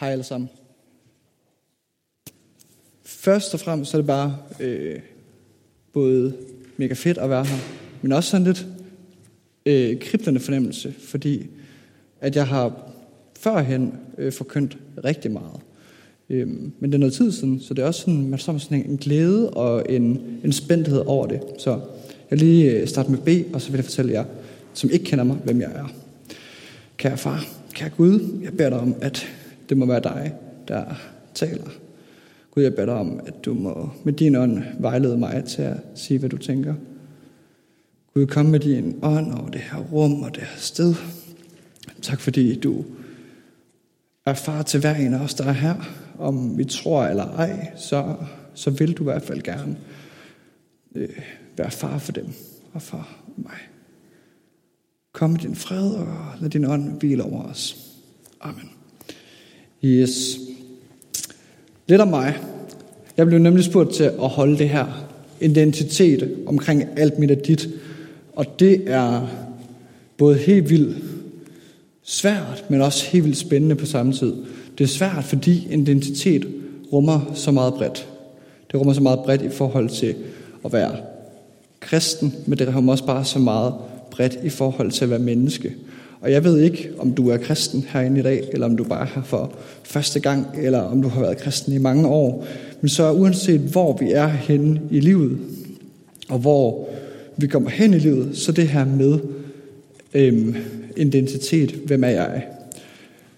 Hej alle sammen. Først og fremmest så er det bare øh, både mega fedt at være her, men også sådan lidt øh, kriblende fornemmelse, fordi at jeg har førhen øh, forkyndt rigtig meget. Øh, men det er noget tid siden, så det er også sådan, man står med sådan en glæde og en, en spændthed over det. Så jeg vil lige øh, starte med B, og så vil jeg fortælle jer, som ikke kender mig, hvem jeg er. Kære far, kære Gud, jeg beder dig om, at det må være dig, der taler. Gud, jeg beder dig om, at du må med din ånd vejlede mig til at sige, hvad du tænker. Gud, kom med din ånd over det her rum og det her sted. Tak fordi du er far til hver en af os, der er her. Om vi tror eller ej, så, så vil du i hvert fald gerne øh, være far for dem og for mig. Kom med din fred og lad din ånd hvile over os. Amen. Yes. Lidt om mig. Jeg blev nemlig spurgt til at holde det her identitet omkring alt mit og dit. Og det er både helt vildt svært, men også helt vildt spændende på samme tid. Det er svært, fordi identitet rummer så meget bredt. Det rummer så meget bredt i forhold til at være kristen, men det rummer også bare så meget bredt i forhold til at være menneske. Og jeg ved ikke, om du er kristen herinde i dag, eller om du bare er her for første gang, eller om du har været kristen i mange år. Men så uanset hvor vi er henne i livet, og hvor vi kommer hen i livet, så det her med øhm, identitet, hvem er jeg?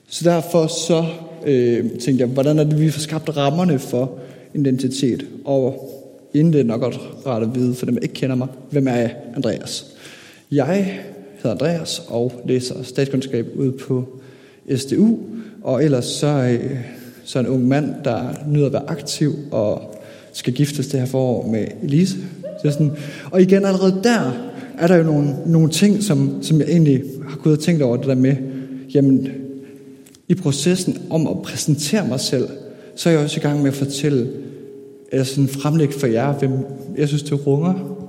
Så derfor så øh, tænkte jeg, hvordan er det, vi får skabt rammerne for identitet? Og inden det er nok godt rart at vide, for dem, der ikke kender mig, hvem er jeg, Andreas? Jeg hedder Andreas og læser statskundskab ude på SDU, og ellers så, øh, så en ung mand, der nyder at være aktiv og skal giftes det her forår med Elise. Så sådan, og igen allerede der er der jo nogle, nogle ting, som, som jeg egentlig har gået og tænkt over det der med, jamen i processen om at præsentere mig selv, så er jeg også i gang med at fortælle, eller sådan fremlægge for jer, hvem jeg synes, det runger.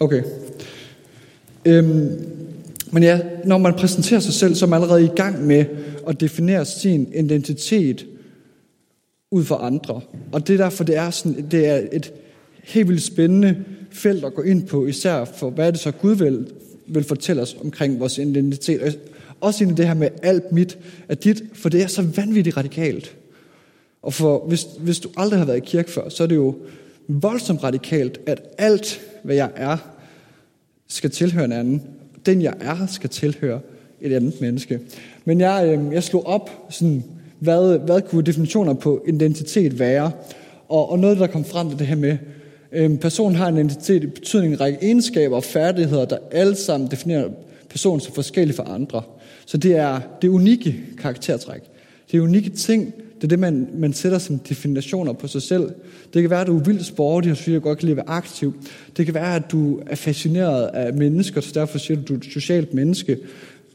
Okay. Øhm, men ja, når man præsenterer sig selv, så er man allerede i gang med at definere sin identitet ud for andre. Og det er derfor, det er, sådan, det er et helt vildt spændende felt at gå ind på, især for, hvad er det så Gud vil, vil fortælle os omkring vores identitet. Også ind i det her med alt mit er dit, for det er så vanvittigt radikalt. Og for, hvis, hvis du aldrig har været i kirke før, så er det jo voldsomt radikalt, at alt, hvad jeg er, skal tilhøre en anden. Den, jeg er, skal tilhøre et andet menneske. Men jeg, øh, jeg slog op, sådan, hvad, hvad kunne definitioner på identitet være? Og, og noget, der kom frem til det her med, øh, personen har en identitet i betydning en række egenskaber og færdigheder, der alle sammen definerer personen som forskellig fra andre. Så det er det unikke karaktertræk. Det er unikke ting, det er det, man, man sætter som definitioner på sig selv. Det kan være, at du er vildt sportig og synes, at godt kan leve aktiv. Det kan være, at du er fascineret af mennesker, så derfor siger du, at du er et socialt menneske.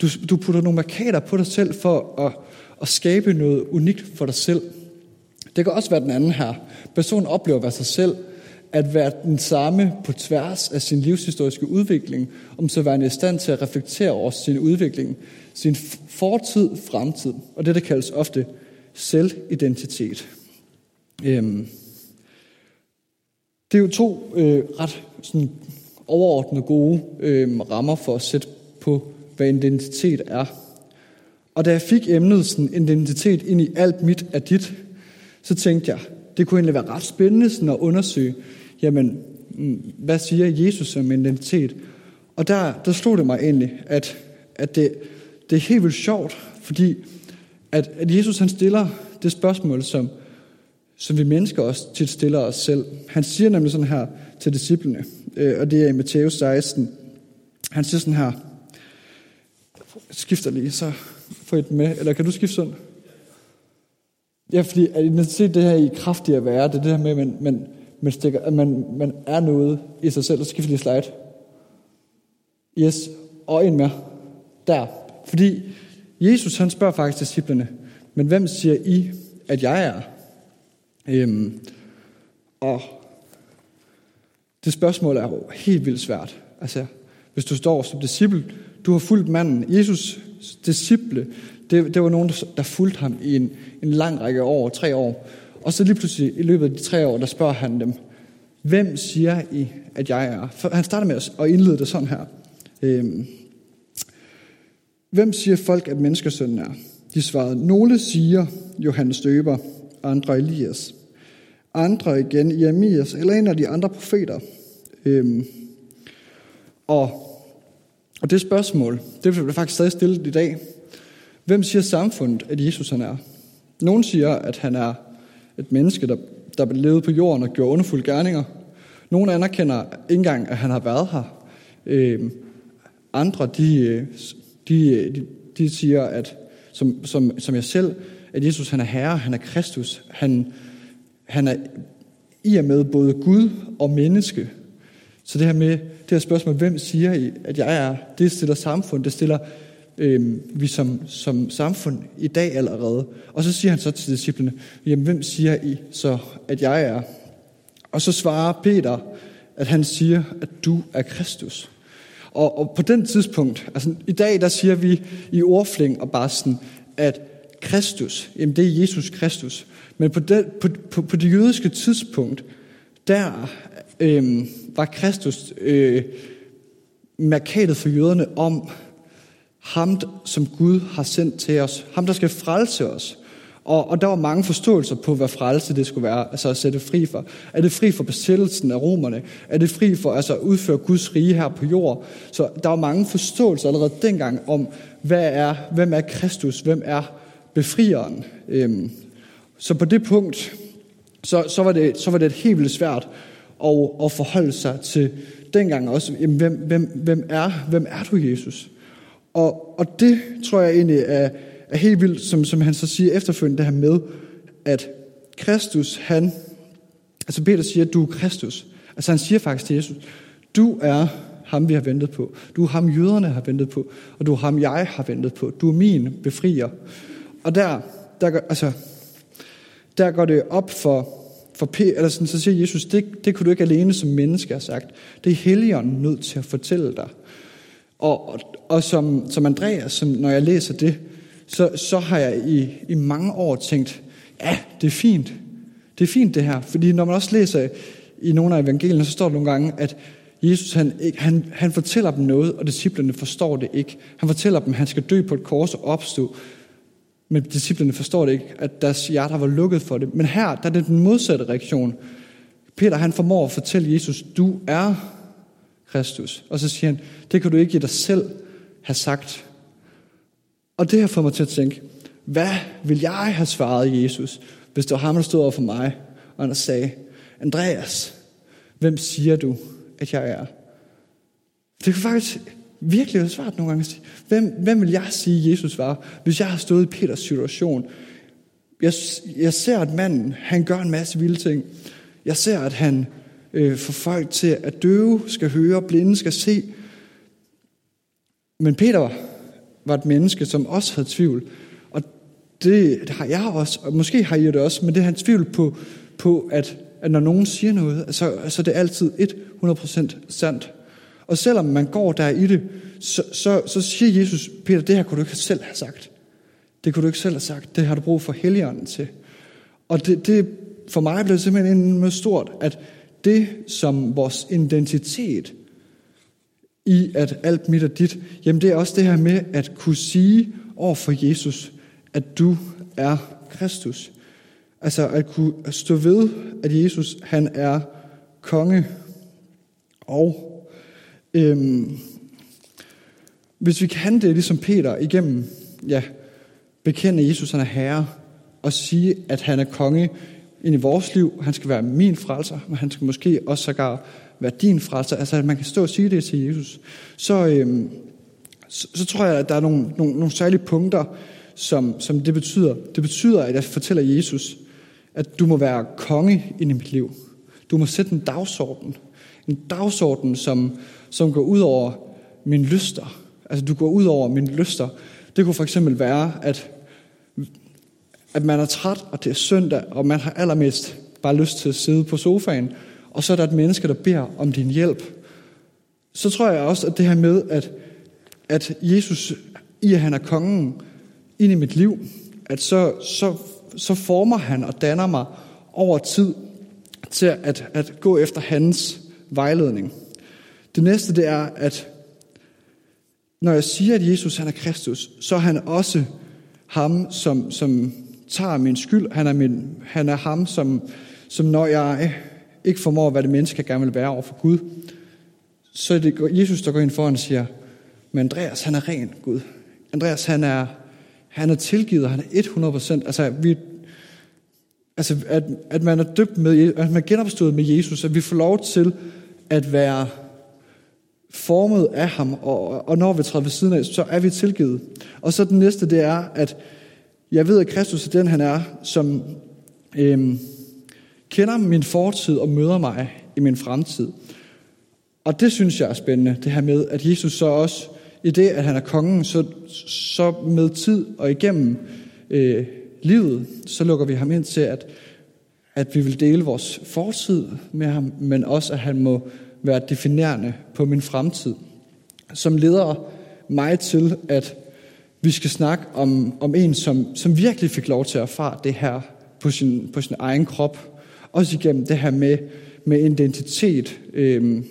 Du, du putter nogle markader på dig selv for at, at skabe noget unikt for dig selv. Det kan også være den anden her. Personen oplever at være sig selv, at være den samme på tværs af sin livshistoriske udvikling, om så være i stand til at reflektere over sin udvikling, sin fortid, fremtid, og det, der kaldes ofte selvidentitet. Øhm, det er jo to øh, ret sådan, overordnede gode øh, rammer for at sætte på, hvad identitet er. Og da jeg fik emnet sådan, identitet ind i alt mit af dit, så tænkte jeg, det kunne egentlig være ret spændende sådan, at undersøge, jamen, mm, hvad siger Jesus om identitet? Og der, der stod det mig egentlig, at, at det, det er helt vildt sjovt, fordi at, at Jesus han stiller det spørgsmål, som, som vi mennesker også tit stiller os selv. Han siger nemlig sådan her til disciplene, øh, og det er i Matthæus 16. Han siger sådan her, skifter lige, så får I det med, eller kan du skifte sådan? Ja, fordi at identitet, det her i kraftig at være, det er det her med, at man, man, man, stikker, at man, man er noget i sig selv, og så skifter lige slide. Yes, og en mere. Der. Fordi Jesus han spørger faktisk disciplene, men hvem siger I, at jeg er? Øhm, og det spørgsmål er jo helt vildt svært. Altså, hvis du står som disciple, du har fulgt manden. Jesus disciple, det, det var nogen, der fulgte ham i en, en lang række år, tre år. Og så lige pludselig i løbet af de tre år, der spørger han dem, hvem siger I, at jeg er? For han starter med at indlede det sådan her. Øhm, hvem siger folk, at menneskesønnen er? De svarede, nogle siger Johannes Døber, andre Elias, andre igen Jeremias, eller en af de andre profeter. Øhm, og, og det spørgsmål, det bliver faktisk stadig stillet i dag. Hvem siger samfundet, at Jesus han er? Nogle siger, at han er et menneske, der, der levede på jorden og gjorde underfulde gerninger. Nogle anerkender ikke engang, at han har været her. Øhm, andre, de, øh, de, de, de siger, at som, som, som jeg selv, at Jesus han er Herre, han er Kristus. Han, han er i og med både Gud og menneske. Så det her med det her spørgsmål, hvem siger I, at jeg er, det stiller samfund, det stiller øh, vi som, som samfund i dag allerede. Og så siger han så til disciplene, jamen hvem siger I så, at jeg er? Og så svarer Peter, at han siger, at du er Kristus. Og, og på den tidspunkt, altså i dag, der siger vi i ordfling og bare sådan, at Kristus, jamen det er Jesus Kristus. Men på det, på, på, på det jødiske tidspunkt, der øh, var Kristus øh, markatet for jøderne om ham, som Gud har sendt til os. Ham, der skal frelse os. Og, og der var mange forståelser på, hvad frelse det skulle være, altså at sætte fri for. Er det fri for besættelsen af romerne? Er det fri for altså, at udføre Guds rige her på jord? Så der var mange forståelser allerede dengang om, hvad er, hvem er Kristus? Hvem er befrieren? Øhm, så på det punkt, så, så, var det, så var det helt vildt svært at, at forholde sig til dengang også, jamen, hvem, hvem, hvem, er, hvem er du, Jesus? Og, og det tror jeg egentlig er, er helt vildt, som, som han så siger efterfølgende, det her med, at Kristus, han, altså Peter siger, at du er Kristus. Altså han siger faktisk til Jesus, du er ham, vi har ventet på. Du er ham, jøderne har ventet på. Og du er ham, jeg har ventet på. Du er min befrier. Og der, der, altså, der går det op for, for P, eller sådan, så siger Jesus, det, det kunne du ikke alene som menneske have sagt. Det er Helligånden nødt til at fortælle dig. Og, og, og som, som Andreas, som, når jeg læser det, så, så har jeg i, i mange år tænkt, ja, det er fint. Det er fint det her. Fordi når man også læser i nogle af evangelierne, så står der nogle gange, at Jesus han, han, han fortæller dem noget, og disciplerne forstår det ikke. Han fortæller dem, at han skal dø på et kors og opstå. Men disciplerne forstår det ikke, at deres hjerter var lukket for det. Men her, der er det den modsatte reaktion. Peter han formår at fortælle Jesus, du er Kristus. Og så siger han, det kan du ikke i dig selv have sagt. Og det har fået mig til at tænke, hvad vil jeg have svaret Jesus, hvis det var ham, der stod over for mig, og han sagde, Andreas, hvem siger du, at jeg er? Det kan faktisk virkelig være svært nogle gange at sige, hvem, hvem vil jeg sige, Jesus var, hvis jeg har stået i Peters situation? Jeg, jeg ser, at manden, han gør en masse vilde ting. Jeg ser, at han øh, får folk til, at døve skal høre, blinde skal se. Men Peter var et menneske, som også havde tvivl. Og det, det har jeg også, og måske har I det også, men det har tvivl på, på at, at når nogen siger noget, så, så det er altid 100% sandt. Og selvom man går der i det, så, så, så siger Jesus, Peter, det her kunne du ikke selv have sagt. Det kunne du ikke selv have sagt. Det har du brug for helligånden til. Og det, det for mig blev det simpelthen noget stort, at det som vores identitet i, at alt mit er dit, jamen det er også det her med at kunne sige over for Jesus, at du er Kristus. Altså at kunne stå ved, at Jesus han er konge. Og øhm, hvis vi kan det ligesom Peter igennem, ja, bekende Jesus han er herre, og sige, at han er konge ind i vores liv. Han skal være min frelser, men han skal måske også sågar være din frelser. Altså, at man kan stå og sige det til Jesus. Så, øhm, så, så tror jeg, at der er nogle, nogle, nogle særlige punkter, som, som det betyder. Det betyder, at jeg fortæller Jesus, at du må være konge i mit liv. Du må sætte en dagsorden. En dagsorden, som, som går ud over mine lyster. Altså, du går ud over mine lyster. Det kunne for eksempel være, at at man er træt, og det er søndag, og man har allermest bare lyst til at sidde på sofaen, og så er der et menneske, der beder om din hjælp. Så tror jeg også, at det her med, at, at Jesus i at han er kongen ind i mit liv, at så, så, så former han og danner mig over tid til at, at gå efter hans vejledning. Det næste det er, at når jeg siger, at Jesus han er Kristus, så er han også ham, som, som tager min skyld. Han er, min, han er ham, som, som når jeg ikke formår, hvad det menneske gerne vil være over for Gud, så er det Jesus, der går ind foran og siger, men Andreas, han er ren Gud. Andreas, han er, han er tilgivet, han er 100%. Altså, vi, altså at, at man er døbt med, at man er genopstået med Jesus, at vi får lov til at være formet af ham, og, og når vi træder ved siden af, så er vi tilgivet. Og så den næste, det er, at jeg ved, at Kristus er den, han er, som øhm, kender min fortid og møder mig i min fremtid. Og det synes jeg er spændende, det her med, at Jesus så også, i det, at han er kongen, så, så med tid og igennem øh, livet, så lukker vi ham ind til, at, at vi vil dele vores fortid med ham, men også, at han må være definerende på min fremtid, som leder mig til, at vi skal snakke om, om en, som, som virkelig fik lov til at erfare det her på sin, på sin egen krop. Også igennem det her med, med identitet. øh,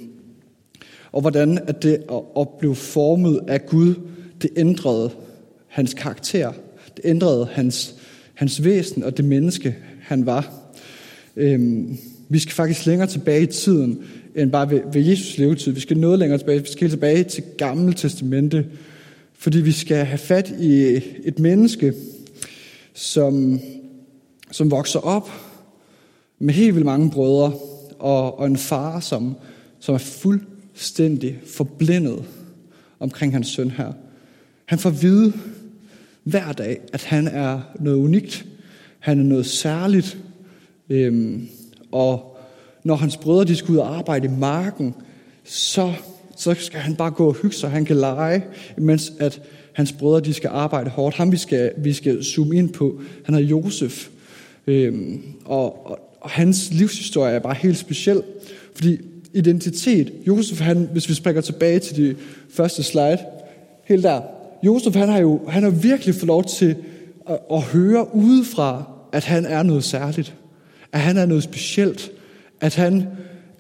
og hvordan at det at, at blive formet af Gud, det ændrede hans karakter. Det ændrede hans, hans væsen og det menneske, han var. Øh, vi skal faktisk længere tilbage i tiden, end bare ved, ved Jesus levetid. Vi skal noget længere tilbage. Vi skal helt tilbage til Gamle Testamente, fordi vi skal have fat i et menneske, som, som vokser op med helt vildt mange brødre, og, og en far, som, som er fuldstændig forblindet omkring hans søn her. Han får at vide hver dag, at han er noget unikt, han er noget særligt, øhm, og når hans brødre de skal ud og arbejde i marken, så, så skal han bare gå og hygge sig, han kan lege, mens at hans brødre de skal arbejde hårdt. Ham vi skal, vi skal zoome ind på, han er Josef, øhm, og, og, og hans livshistorie er bare helt speciel, fordi identitet, Josef han, hvis vi springer tilbage til de første slide, helt der, Josef han har jo han har virkelig fået lov til at, at høre udefra, at han er noget særligt, at han er noget specielt, at han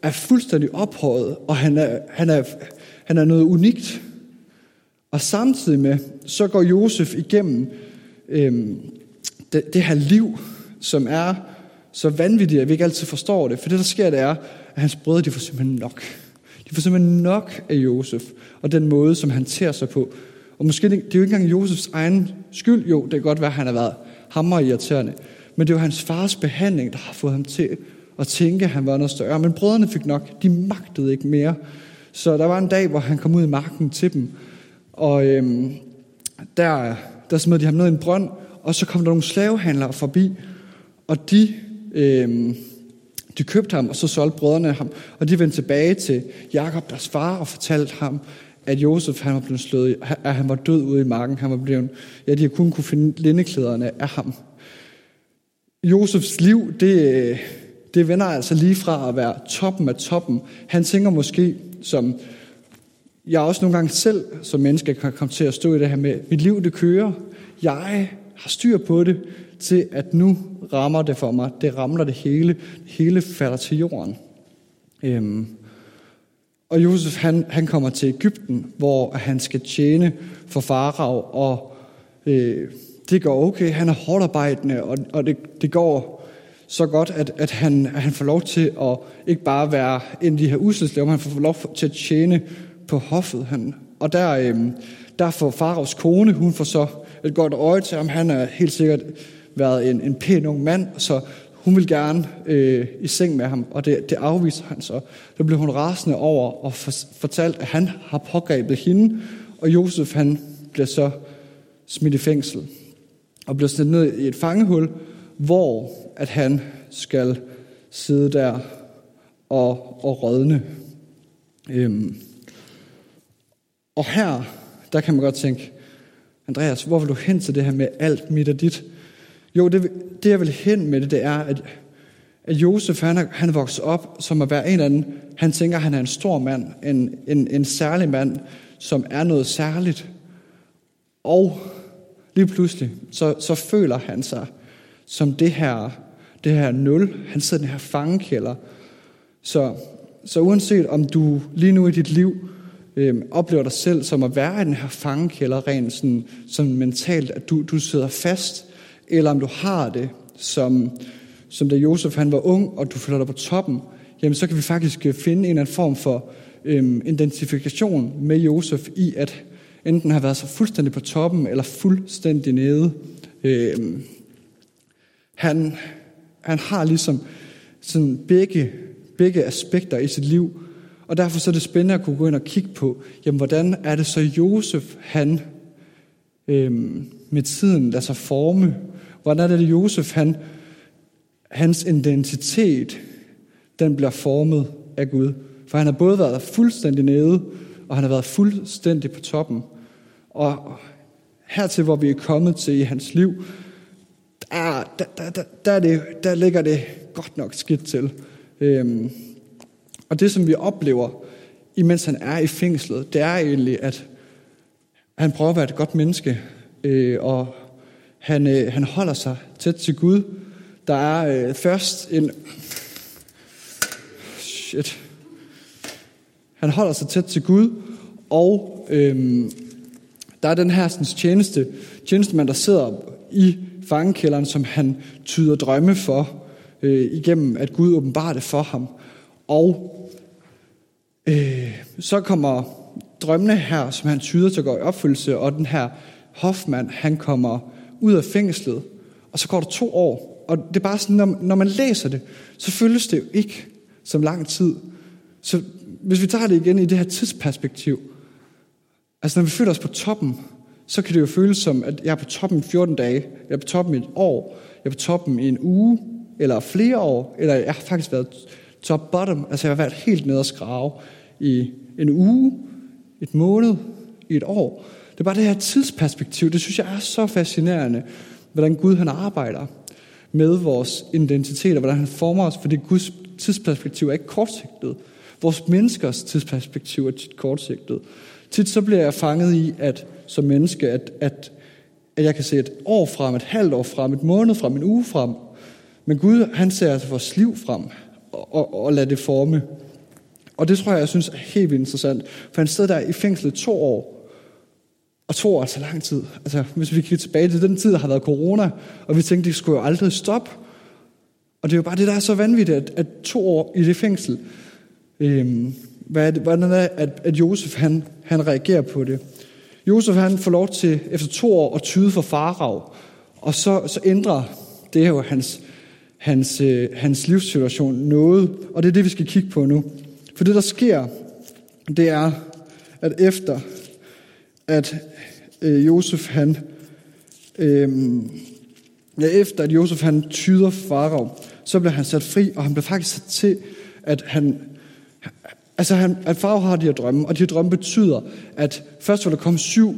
er fuldstændig ophøjet, og han er, han er, han er noget unikt. Og samtidig med, så går Josef igennem øhm, det, det her liv, som er så vanvittige, at vi ikke altid forstår det. For det, der sker, det er, at hans brødre, de får simpelthen nok. De får simpelthen nok af Josef, og den måde, som han tager sig på. Og måske, det er jo ikke engang Josefs egen skyld. Jo, det kan godt være, at han har været hammer irriterende. Men det var hans fars behandling, der har fået ham til at tænke, at han var noget større. Men brødrene fik nok. De magtede ikke mere. Så der var en dag, hvor han kom ud i marken til dem. Og øhm, der, der smed de ham ned i en brønd. Og så kom der nogle slavehandlere forbi. Og de, øhm, de købte ham, og så solgte brødrene ham. Og de vendte tilbage til Jakob, deres far, og fortalte ham, at Josef han var blevet slået, at han var død ude i marken. Han var blevet, ja, de kun kunne finde lindeklæderne af ham. Josefs liv, det, det vender altså lige fra at være toppen af toppen. Han tænker måske, som jeg også nogle gange selv som menneske kan komme til at stå i det her med, mit liv det kører, jeg har styr på det, til at nu rammer det for mig, det ramler det hele, det hele falder til jorden. Øhm. Og Josef han, han kommer til Ægypten, hvor han skal tjene for farao, og øh, det går okay, han er hårdarbejdende, og, og det, det går så godt, at, at, han, at han får lov til at ikke bare være en af de her udslætslæver, men han får lov til at tjene på hoffet. Han, og der, øh, der får Faraos kone, hun får så et godt øje til ham. Han er helt sikkert været en, en pæn ung mand, så hun vil gerne øh, i seng med ham, og det, det afviser han så. Så blev hun rasende over og for, fortalt, at han har pågrebet hende, og Josef han bliver så smidt i fængsel og bliver sendt ned i et fangehul, hvor at han skal sidde der og, og rådne. Øhm. Og her, der kan man godt tænke, Andreas, hvor vil du hen til det her med alt mit og dit? Jo, det, det jeg vil hen med det, det er, at, at Josef, han er, han er vokset op som at være en eller anden, han tænker, han er en stor mand, en, en, en særlig mand, som er noget særligt. Og lige pludselig, så, så føler han sig som det her, det her nul. Han sidder i den her fangekælder. Så, så uanset om du lige nu i dit liv øh, oplever dig selv som at være i den her fangekælder, rent sådan, sådan mentalt, at du, du sidder fast, eller om du har det som, som da Josef han var ung, og du føler dig på toppen, jamen så kan vi faktisk øh, finde en eller anden form for øhm, identifikation med Josef i, at enten har været så fuldstændig på toppen, eller fuldstændig nede. Øhm, han, han har ligesom sådan begge, begge aspekter i sit liv, og derfor så er det spændende at kunne gå ind og kigge på, jamen hvordan er det så Josef, han øhm, med tiden lader sig forme? Hvordan er det Josef, han, hans identitet, den bliver formet af Gud? For han har både været fuldstændig nede, og han har været fuldstændig på toppen. Og hertil, hvor vi er kommet til i hans liv, der, der, der, der, der, det, der ligger det godt nok skidt til. Øhm, og det, som vi oplever, imens han er i fængslet, det er egentlig, at han prøver at være et godt menneske, øh, og han, øh, han holder sig tæt til Gud. Der er øh, først en... Shit. Han holder sig tæt til Gud, og øh, der er den her sådan, tjeneste, tjenestemand, der sidder i fangekælderen, som han tyder drømme for, øh, igennem at Gud åbenbarer det for ham. Og øh, så kommer drømmene her, som han tyder til at gå i opfyldelse, og den her Hoffmann, han kommer ud af fængslet, og så går der to år, og det er bare sådan, når, når man læser det, så føles det jo ikke som lang tid. Så hvis vi tager det igen i det her tidsperspektiv, altså når vi føler os på toppen, så kan det jo føles som, at jeg er på toppen i 14 dage, jeg er på toppen i et år, jeg er på toppen i en uge, eller flere år, eller jeg har faktisk været top bottom, altså jeg har været helt nede og skrave i en uge, et måned, i et år. Det er bare det her tidsperspektiv, det synes jeg er så fascinerende, hvordan Gud han arbejder med vores identitet, og hvordan han former os, fordi Guds tidsperspektiv er ikke kortsigtet. Vores menneskers tidsperspektiv er tit kortsigtet. Tit så bliver jeg fanget i, at som menneske, at, at, at jeg kan se et år frem, et halvt år frem, et måned frem, en uge frem. Men Gud, han ser altså vores liv frem og, og, og lader det forme. Og det tror jeg, jeg synes er helt vildt interessant. For han stod der i fængslet to år. Og to år er så lang tid. Altså, hvis vi kigger tilbage til den tid, der har været corona, og vi tænkte, det skulle jo aldrig stoppe. Og det er jo bare det, der er så vanvittigt, at, at to år i det fængsel, øhm, hvad er det, hvordan er det, at, at Josef han, han reagerer på det. Josef han får lov til efter to år at tyde for farav, og så, så ændrer det jo hans, hans, øh, hans livssituation noget, og det er det, vi skal kigge på nu. For det, der sker, det er, at efter at øh, Josef han, øh, ja, efter at Josef han tyder farao, så bliver han sat fri, og han bliver faktisk sat til, at han, altså han, at farve har de her drømme, og de her drømme betyder, at først vil der komme syv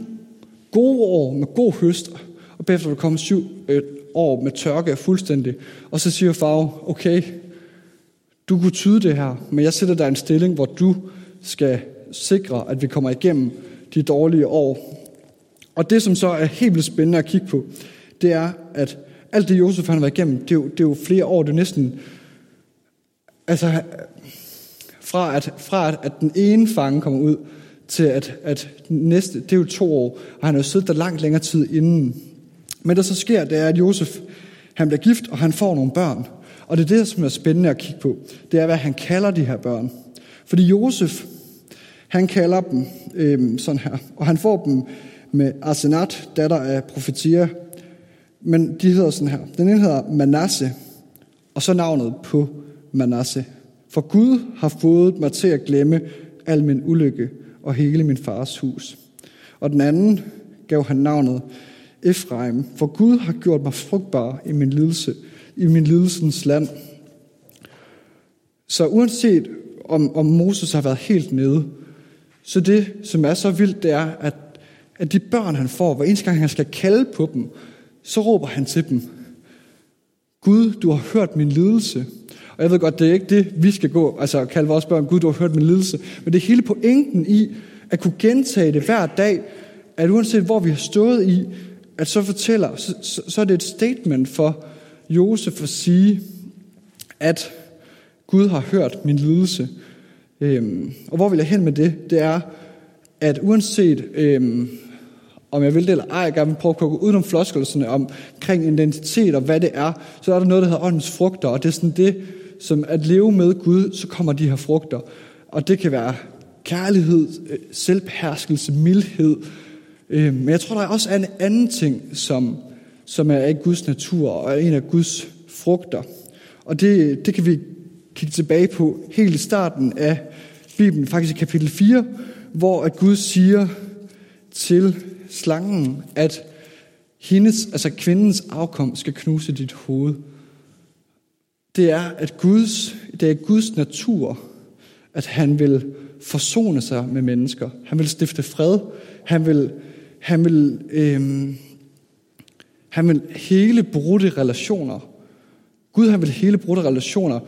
gode år med god høst, og bagefter vil der komme syv øh, år med tørke fuldstændig. Og så siger farao, okay, du kunne tyde det her, men jeg sætter dig en stilling, hvor du skal sikre, at vi kommer igennem de dårlige år. Og det, som så er helt vildt spændende at kigge på, det er, at alt det, Josef han har været igennem, det er jo, det er jo flere år, det er næsten... Altså, fra at, fra at, at den ene fange kommer ud, til at, at næste, det er jo to år, og han har jo siddet der langt længere tid inden. Men det så sker, det er, at Josef, han bliver gift, og han får nogle børn. Og det er det, som er spændende at kigge på. Det er, hvad han kalder de her børn. Fordi Josef, han kalder dem øhm, sådan her, og han får dem med Arsenat, datter af profetier. Men de hedder sådan her. Den ene hedder Manasse, og så navnet på Manasse. For Gud har fået mig til at glemme al min ulykke og hele min fars hus. Og den anden gav han navnet Efraim, for Gud har gjort mig frugtbar i min lidelse, i min lidelsens land. Så uanset om, om Moses har været helt nede, så det, som er så vildt, det er, at, at de børn, han får, hver eneste gang han skal kalde på dem, så råber han til dem, Gud, du har hørt min lidelse. Og jeg ved godt, det er ikke det, vi skal gå, altså kalde vores børn, Gud, du har hørt min lidelse. Men det er hele pointen i at kunne gentage det hver dag, at uanset hvor vi har stået i, at så fortæller, så, så, så er det et statement for Josef at sige, at Gud har hørt min lidelse. Øhm, og hvor vil jeg hen med det? Det er, at uanset øhm, om jeg vil det eller ej, jeg gerne vil prøve at gå udenom floskelserne omkring identitet og hvad det er, så er der noget, der hedder åndens frugter, og det er sådan det, som at leve med Gud, så kommer de her frugter. Og det kan være kærlighed, øh, selvbeherskelse, mildhed. Øhm, men jeg tror, der er også en anden ting, som, som er af Guds natur og er en af Guds frugter. Og det, det kan vi kigge tilbage på helt i starten af Bibelen, faktisk i kapitel 4, hvor at Gud siger til slangen, at hendes, altså kvindens afkom skal knuse dit hoved. Det er, at Guds, det er Guds natur, at han vil forsone sig med mennesker. Han vil stifte fred. Han vil, han vil, øhm, han vil hele brudte relationer. Gud han vil hele brudte relationer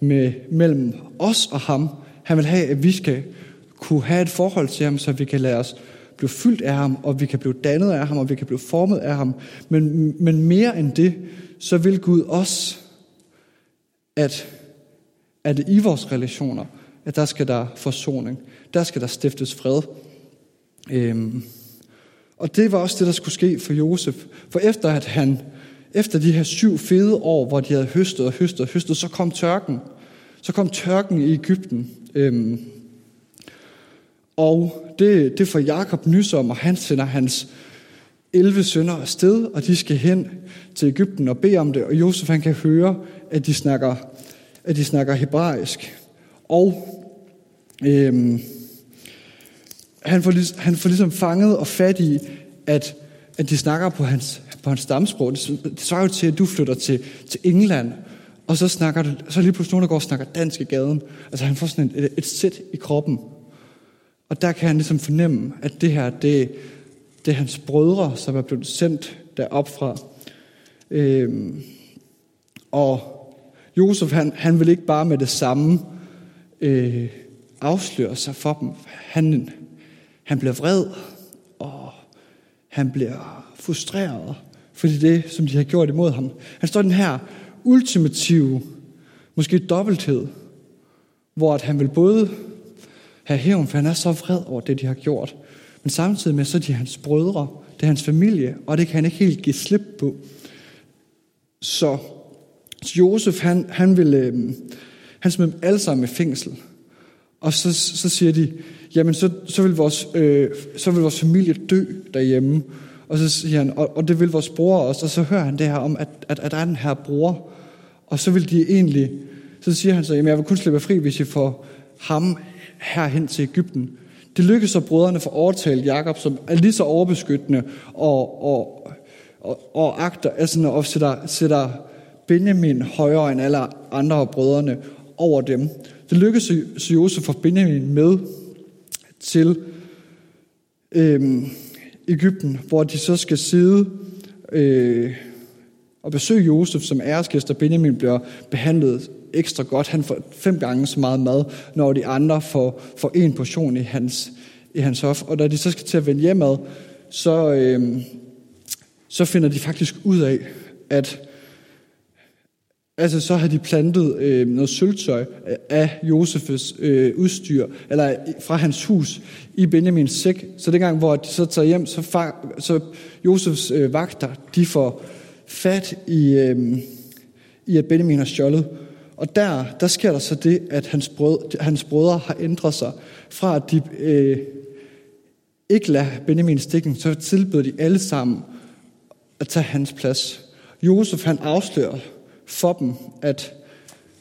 med, mellem os og ham. Han vil have, at vi skal kunne have et forhold til ham, så vi kan lade os blive fyldt af ham, og vi kan blive dannet af ham, og vi kan blive formet af ham. Men, men mere end det, så vil Gud også, at, at i vores relationer, at der skal der forsoning. Der skal der stiftes fred. Øhm, og det var også det, der skulle ske for Josef. For efter at han, efter de her syv fede år, hvor de havde høstet og høstet og høstet, så kom tørken. Så kom tørken i Ægypten. Øhm, og det, det får Jakob nys om, og han sender hans 11 sønner afsted, og de skal hen til Ægypten og bede om det. Og Josef han kan høre, at de snakker, at de snakker hebraisk. Og øhm, han, får, han får ligesom fanget og fat i, at, at de snakker på hans, på hans stamsprog. Det, det svarer jo til, at du flytter til, til England, og så snakker du, så lige pludselig nogen, der går og snakker dansk i gaden. Altså han får sådan et, et, et sæt i kroppen. Og der kan han ligesom fornemme, at det her, det, det er hans brødre, som er blevet sendt derop fra. Øhm, og Josef, han, han vil ikke bare med det samme øh, afsløre sig for dem. Han, han bliver vred, og han bliver frustreret, fordi det, som de har gjort imod ham. Han står den her ultimative, måske dobbelthed, hvor at han vil både have hævn, for han er så vred over det, de har gjort. Men samtidig med, så er de hans brødre, det er hans familie, og det kan han ikke helt give slip på. Så, så Josef, han, han vil, øh, han smed dem alle sammen i fængsel. Og så, så siger de, jamen så, så, vil vores, øh, så vil vores familie dø derhjemme. Og så siger han, og, og det vil vores bror også. Og så hører han det her om, at, at, at der er den her bror. Og så vil de egentlig, så siger han så, jamen jeg vil kun slippe fri, hvis I får ham herhen til Ægypten. Det lykkedes så brødrene for overtalt Jakob, som er lige så overbeskyttende og, og, og, og agter, altså og sætter, sætter Benjamin højere end alle andre af brødrene over dem. Det lykkedes så Josef for Benjamin med til øhm, Ægypten, hvor de så skal sidde øh, og besøge Josef som æresgæst, og Benjamin bliver behandlet ekstra godt. Han får fem gange så meget mad, når de andre får, får en portion i hans, i hans hof. Og da de så skal til at vende hjemad, så, øh, så finder de faktisk ud af, at altså, så har de plantet øh, noget sølvtøj af Josefes øh, udstyr, eller fra hans hus, i Benjamins sæk. Så dengang, hvor de så tager hjem, så, far, så Josefs øh, vagter, de får fat i, øh, i at Benjamin har stjålet og der, der sker der så det, at hans, brød, hans brødre har ændret sig fra, at de øh, ikke lader Benjamin stikken, så tilbyder de alle sammen at tage hans plads. Josef han afslører for dem, at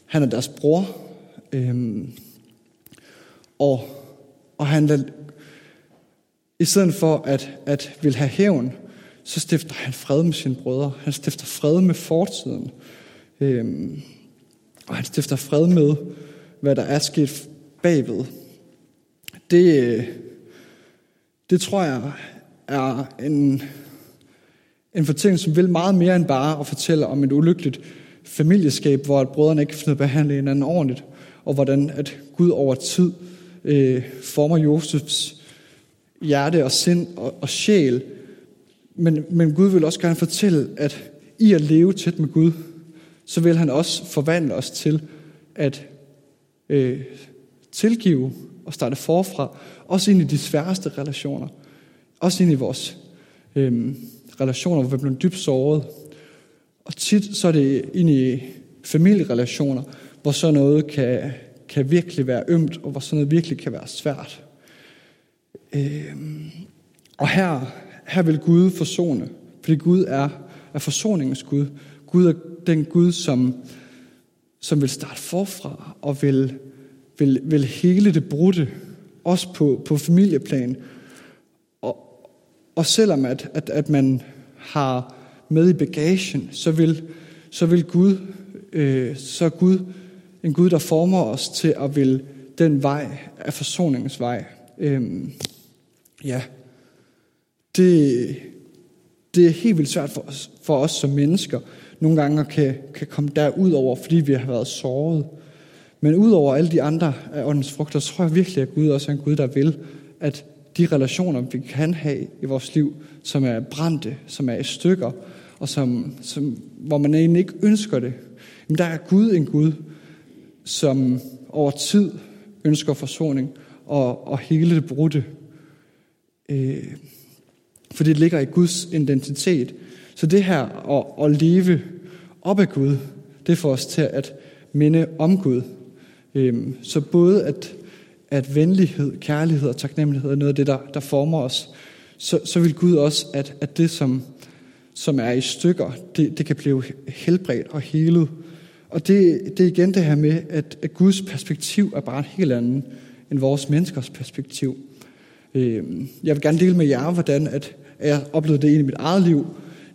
han er deres bror, øhm, og, og han lad, i stedet for at, at vil have hævn, så stifter han fred med sine brødre. Han stifter fred med fortiden. Øhm, og han stifter fred med, hvad der er sket bagved. Det, øh, det tror jeg er en, en fortælling, som vil meget mere end bare at fortælle om et ulykkeligt familieskab, hvor at brødrene ikke kan behandle hinanden ordentligt, og hvordan at Gud over tid øh, former Josefs hjerte og sind og, og sjæl. Men, men Gud vil også gerne fortælle, at i at leve tæt med Gud, så vil han også forvandle os til at øh, tilgive og starte forfra, også ind i de sværeste relationer, også ind i vores øh, relationer, hvor vi bliver dybt såret. Og tit så er det ind i familierelationer, hvor sådan noget kan, kan virkelig være ømt, og hvor sådan noget virkelig kan være svært. Øh, og her, her vil Gud forsone, fordi Gud er, er forsoningens Gud. Gud er den Gud, som, som vil starte forfra og vil, vil, vil hele det brudte, også på, på familieplan. Og, og selvom at, at, at man har med i bagagen, så vil, så vil Gud, øh, så Gud en Gud, der former os til at vil den vej af forsoningens vej. Øh, ja, det, det er helt vildt svært for os, for os som mennesker, nogle gange kan, kan komme derud over, fordi vi har været såret. Men udover alle de andre af åndens frugter, så tror jeg virkelig, at Gud også er en Gud, der vil, at de relationer, vi kan have i vores liv, som er brændte, som er i stykker, og som, som, hvor man egentlig ikke ønsker det, jamen der er Gud en Gud, som over tid ønsker forsoning og, og hele det brudte. Øh, for det ligger i Guds identitet. Så det her at, at leve op af Gud, det får os til at minde om Gud. Øh, så både at, at venlighed, kærlighed og taknemmelighed er noget af det, der, der former os, så, så vil Gud også, at, at det, som, som er i stykker, det, det kan blive helbredt og helet. Og det, det er igen det her med, at, at Guds perspektiv er bare et helt andet end vores menneskers perspektiv. Øhm, jeg vil gerne dele med jer, hvordan at jeg oplevede det i mit eget liv,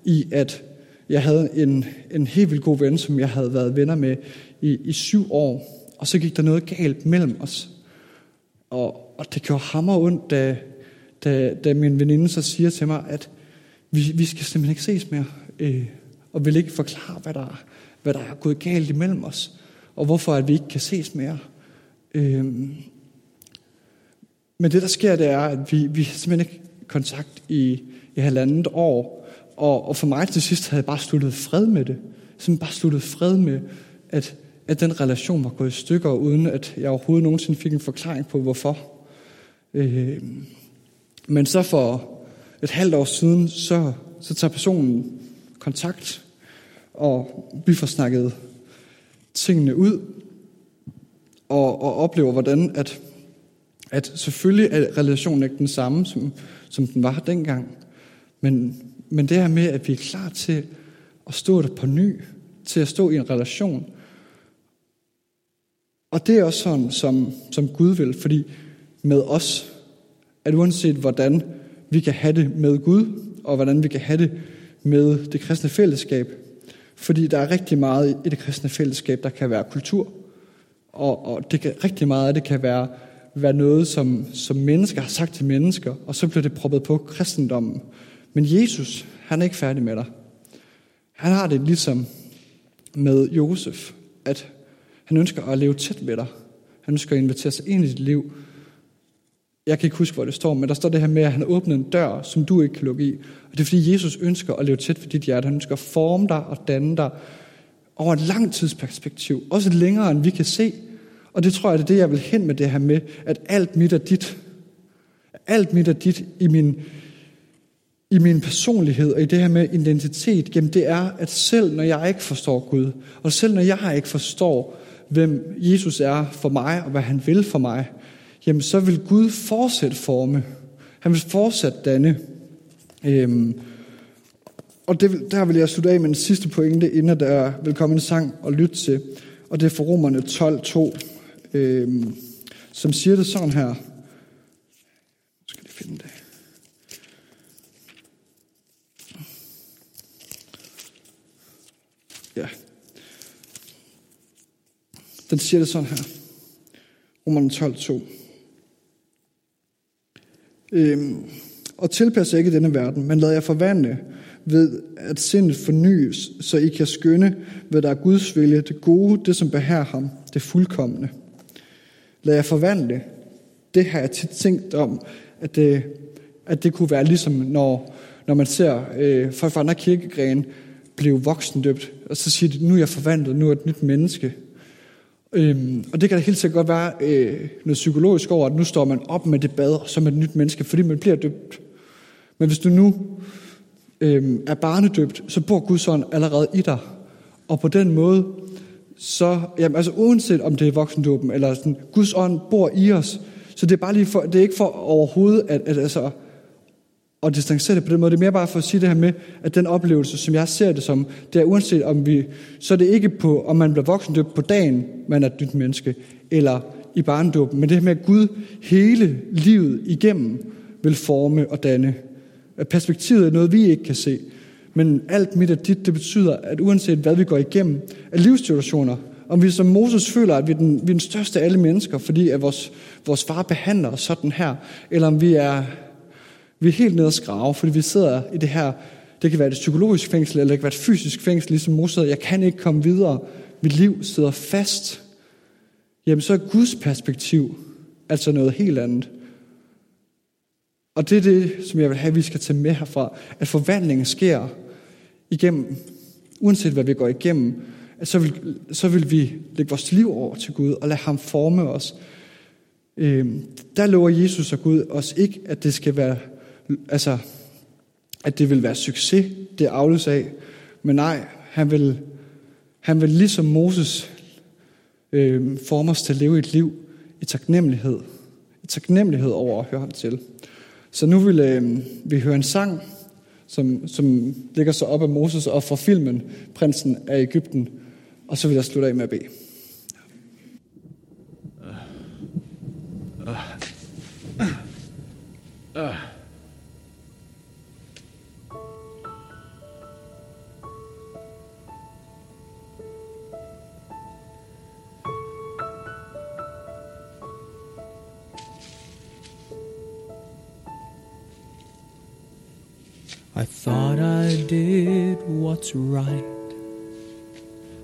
i at jeg havde en, en helt vildt god ven, som jeg havde været venner med i, i syv år, og så gik der noget galt mellem os. Og, og det gjorde hammer ondt, da, da, da min veninde så siger til mig, at vi, vi skal simpelthen ikke ses mere, øh, og vil ikke forklare, hvad der, hvad der er gået galt imellem os, og hvorfor at vi ikke kan ses mere. Øh, men det, der sker, det er, at vi, vi har simpelthen ikke kontakt i, i halvandet år, og, og for mig til sidst havde jeg bare sluttet fred med det. Simpelthen bare sluttet fred med, at, at den relation var gået i stykker, uden at jeg overhovedet nogensinde fik en forklaring på, hvorfor. Øh, men så for et halvt år siden, så, så tager personen kontakt, og vi får snakket tingene ud, og, og oplever, hvordan at, at selvfølgelig er relationen ikke den samme, som, som den var dengang, men men det her med, at vi er klar til at stå der på ny, til at stå i en relation. Og det er også sådan, som, som Gud vil, fordi med os, at uanset hvordan vi kan have det med Gud, og hvordan vi kan have det med det kristne fællesskab, fordi der er rigtig meget i det kristne fællesskab, der kan være kultur, og, og det kan, rigtig meget af det kan være, være noget, som, som mennesker har sagt til mennesker, og så bliver det proppet på kristendommen. Men Jesus, han er ikke færdig med dig. Han har det ligesom med Josef, at han ønsker at leve tæt med dig. Han ønsker at invitere sig ind i dit liv. Jeg kan ikke huske, hvor det står, men der står det her med, at han har åbnet en dør, som du ikke kan lukke i. Og det er fordi, Jesus ønsker at leve tæt ved dit hjerte. Han ønsker at forme dig og danne dig over et langt tidsperspektiv. Også længere, end vi kan se. Og det tror jeg, det er det, jeg vil hen med det her med, at alt mit er dit. Alt mit er dit i min, i min personlighed og i det her med identitet, jamen det er, at selv når jeg ikke forstår Gud, og selv når jeg ikke forstår, hvem Jesus er for mig, og hvad han vil for mig, jamen så vil Gud fortsat forme. Han vil fortsat danne. Øhm, og det, der vil jeg slutte af med en sidste pointe, inden der vil komme en sang og lytte til. Og det er for Romerne 12.2, øhm, som siger det sådan her. Nu skal jeg finde det. Ja. Den siger det sådan her. Romerne 12.2. Øhm, og tilpas ikke denne verden, men lad jer forvandle ved, at sindet fornyes, så I kan skønne, hvad der er Guds vilje, det gode, det som behærer ham, det fuldkommende. Lad jer forvandle. Det har jeg tit tænkt om, At det, at det kunne være ligesom, når, når man ser øh, folk fra andre kirkegrene blive voksendøbt, og så siger de, nu er jeg forvandlet, nu er jeg et nyt menneske. Øhm, og det kan da helt sikkert godt være øh, noget psykologisk over, at nu står man op med det bad som et nyt menneske, fordi man bliver døbt. Men hvis du nu øh, er barnedøbt, så bor Guds ånd allerede i dig. Og på den måde, så, jamen, altså uanset om det er voksendåben, eller sådan, Guds ånd bor i os, så det er bare lige for, det er ikke for overhovedet at, at altså, at distancere det på den måde. Det er mere bare for at sige det her med, at den oplevelse, som jeg ser det som, det er uanset om vi, så er det ikke på, om man bliver voksendøbt på dagen, man er et nyt menneske, eller i barndåben, men det her med, at Gud hele livet igennem vil forme og danne. At perspektivet er noget, vi ikke kan se. Men alt mit og dit, det betyder, at uanset hvad vi går igennem af livssituationer, om vi som Moses føler, at vi er den, vi er den største af alle mennesker, fordi at vores, vores far behandler os sådan her, eller om vi er, vi er helt nede og skrave, fordi vi sidder i det her, det kan være et psykologisk fængsel, eller det kan være et fysisk fængsel, ligesom Moses jeg kan ikke komme videre, mit liv sidder fast, jamen så er Guds perspektiv altså noget helt andet. Og det er det, som jeg vil have, at vi skal tage med herfra, at forvandlingen sker igennem, uanset hvad vi går igennem, at så vil, så vil vi lægge vores liv over til Gud og lade ham forme os. Øh, der lover Jesus og Gud os ikke, at det skal være, altså, at det vil være succes, det afles af. Men nej, han vil, han vil ligesom Moses øh, forme os til at leve et liv i taknemmelighed. I taknemmelighed over at høre ham til. Så nu vil øh, vi høre en sang, som, som ligger så op af Moses og fra filmen Prinsen af Ægypten. Og så vil jeg slutte af med at bede. What's right.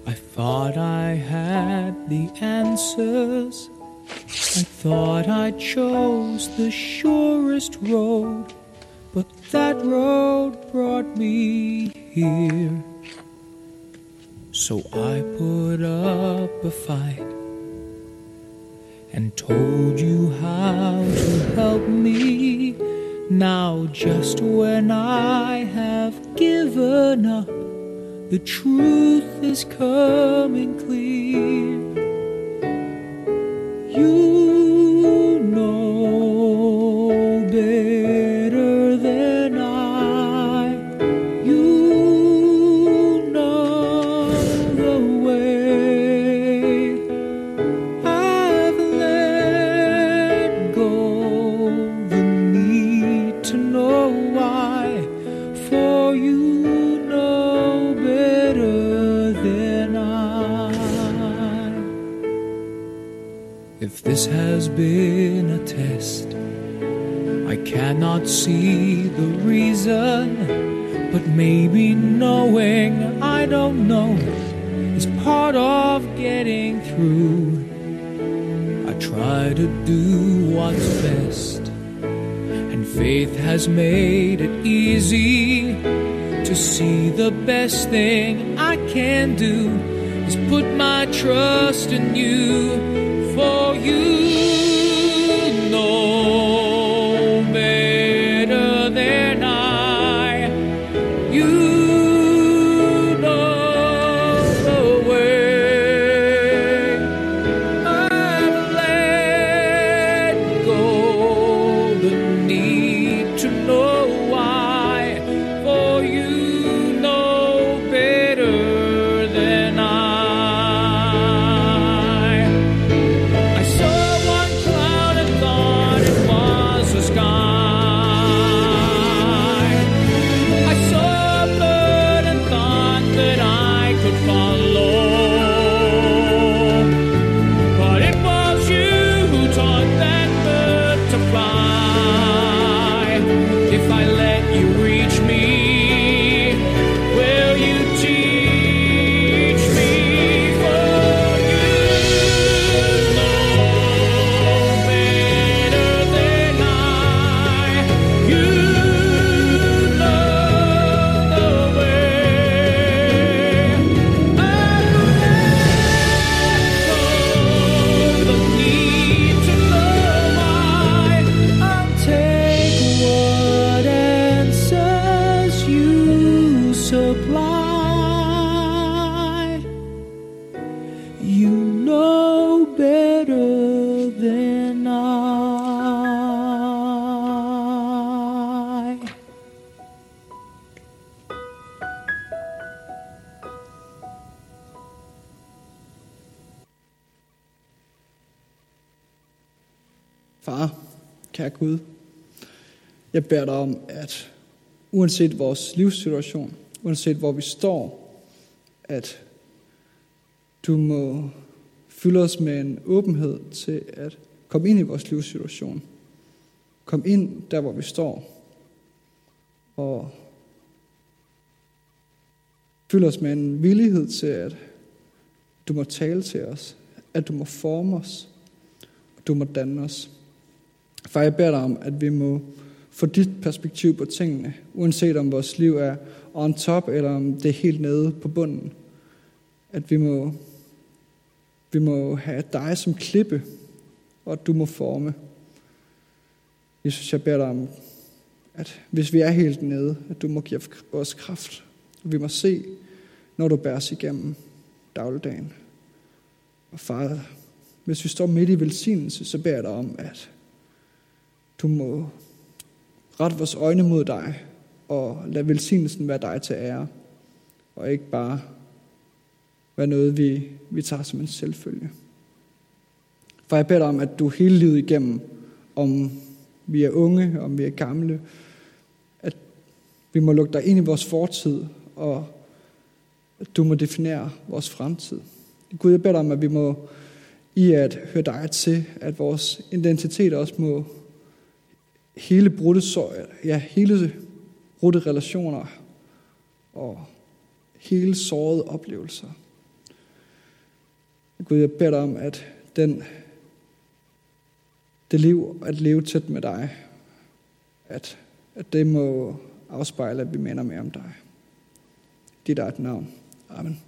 I thought I had the answers. I thought I chose the surest road, but that road brought me here. So I put up a fight and told you how to help me now, just when I have given up, the truth is coming clear. Kære Gud, jeg beder dig om, at uanset vores livssituation, uanset hvor vi står, at du må fylde os med en åbenhed til at komme ind i vores livssituation. Kom ind der, hvor vi står. Og fyld os med en villighed til, at du må tale til os, at du må forme os, og du må danne os. Far, jeg beder dig om, at vi må få dit perspektiv på tingene, uanset om vores liv er on top, eller om det er helt nede på bunden. At vi må, vi må have dig som klippe, og at du må forme. Jesus, jeg beder dig om, at hvis vi er helt nede, at du må give os kraft. Og vi må se, når du bærer os igennem dagligdagen. Og far, hvis vi står midt i velsignelse, så beder jeg dig om, at du må rette vores øjne mod dig, og lad velsignelsen være dig til ære, og ikke bare være noget, vi, vi tager som en selvfølge. For jeg beder dig om, at du hele livet igennem, om vi er unge, om vi er gamle, at vi må lukke dig ind i vores fortid, og at du må definere vores fremtid. Gud, jeg beder dig om, at vi må i at høre dig til, at vores identitet også må hele brudte, ja, hele brudte relationer og hele sårede oplevelser. Gud, jeg beder dig om, at den, det liv, at leve tæt med dig, at, at det må afspejle, at vi minder mere om dig. Dit er et navn. Amen.